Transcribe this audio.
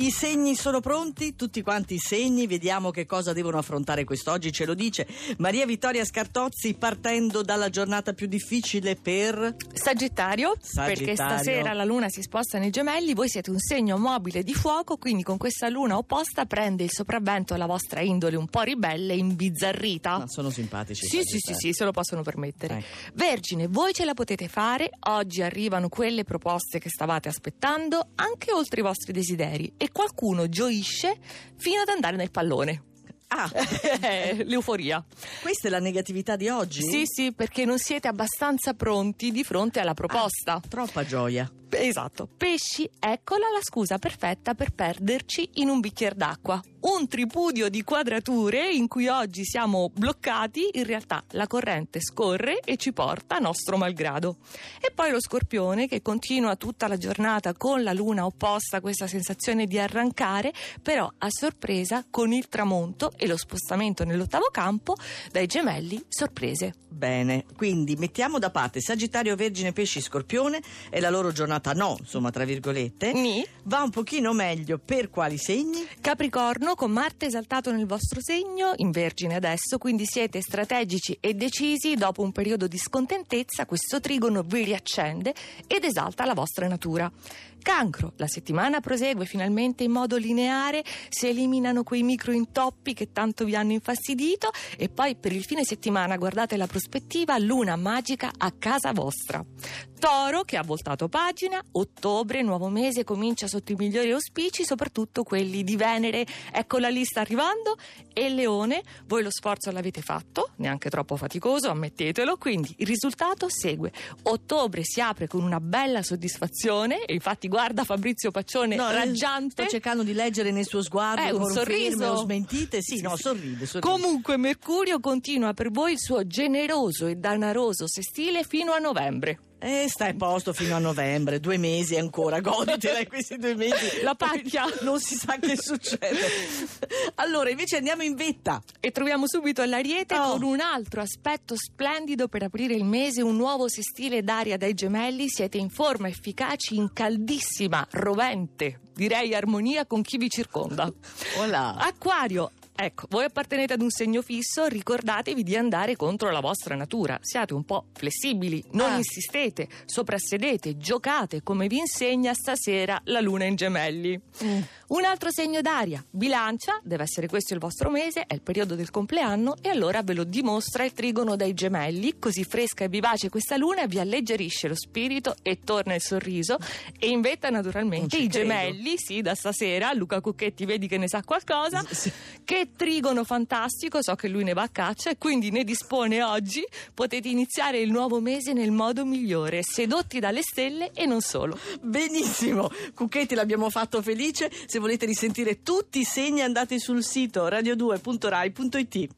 I segni sono pronti? Tutti quanti i segni? Vediamo che cosa devono affrontare quest'oggi, ce lo dice Maria Vittoria Scartozzi partendo dalla giornata più difficile per... Sagittario, Sagittario. perché stasera la luna si sposta nei gemelli, voi siete un segno mobile di fuoco, quindi con questa luna opposta prende il sopravvento la vostra indole un po' ribelle e imbizzarrita. Ma sono simpatici. Sì, sì, sì, sì, se lo possono permettere. Ecco. Vergine, voi ce la potete fare. Oggi arrivano quelle proposte che stavate aspettando, anche oltre i vostri desideri. E qualcuno gioisce fino ad andare nel pallone. Ah, L'euforia. questa è la negatività di oggi? Sì, sì, perché non siete abbastanza pronti di fronte alla proposta. Troppa gioia. Esatto. Pesci, eccola la scusa perfetta per perderci in un bicchiere d'acqua. Un tripudio di quadrature in cui oggi siamo bloccati, in realtà la corrente scorre e ci porta a nostro malgrado. E poi lo scorpione che continua tutta la giornata con la luna opposta, questa sensazione di arrancare, però a sorpresa con il tramonto e lo spostamento nell'ottavo campo dai gemelli sorprese. Bene, quindi mettiamo da parte Sagittario, Vergine, Pesci, Scorpione e la loro giornata no, insomma, tra virgolette. Ni? Va un pochino meglio per quali segni? Capricorno con Marte esaltato nel vostro segno, in Vergine adesso, quindi siete strategici e decisi, dopo un periodo di scontentezza questo trigono vi riaccende ed esalta la vostra natura. Cancro, la settimana prosegue finalmente in modo lineare, si eliminano quei micro intoppi che tanto vi hanno infastidito e poi per il fine settimana guardate la prospettiva luna magica a casa vostra. Toro che ha voltato pagina, ottobre, nuovo mese, comincia sotto i migliori auspici, soprattutto quelli di Venere, ecco la lista arrivando, e Leone, voi lo sforzo l'avete fatto, neanche troppo faticoso, ammettetelo, quindi il risultato segue. Ottobre si apre con una bella soddisfazione, e infatti guarda Fabrizio Paccione No, eh, raggiante. Sto cercando di leggere nel suo sguardo Eh, un sorriso. smentite. Sì, Sì, no, sì. sorride, sorride. Comunque Mercurio continua per voi il suo generoso e danaroso sestile fino a novembre. Eh, stai a posto fino a novembre, due mesi ancora, goditela questi due mesi. La pacchia. Non si sa che succede. Allora, invece andiamo in vetta. E troviamo subito l'Ariete Oh. con un altro aspetto splendido per aprire il mese, un nuovo sestile d'aria dai gemelli. Siete in forma, efficaci, in caldissima, rovente, direi armonia con chi vi circonda. Hola. Acquario. Ecco, voi appartenete ad un segno fisso, ricordatevi di andare contro la vostra natura. Siate un po' flessibili, non Ah. insistete, soprassedete, giocate come vi insegna stasera la luna in gemelli. Mm. Un altro segno d'aria, bilancia, deve essere questo il vostro mese, è il periodo del compleanno e allora ve lo dimostra il trigono dai gemelli, così fresca e vivace questa luna vi alleggerisce lo spirito e torna il sorriso e in vetta naturalmente i credo. gemelli, sì, da stasera, Luca Cucchetti vedi che ne sa qualcosa, Sì. che trigono fantastico, so che lui ne va a caccia e quindi ne dispone oggi, potete iniziare il nuovo mese nel modo migliore, sedotti dalle stelle e non solo. Benissimo, Cucchetti l'abbiamo fatto felice. Se volete risentire tutti i segni andate sul sito radio2.rai.it.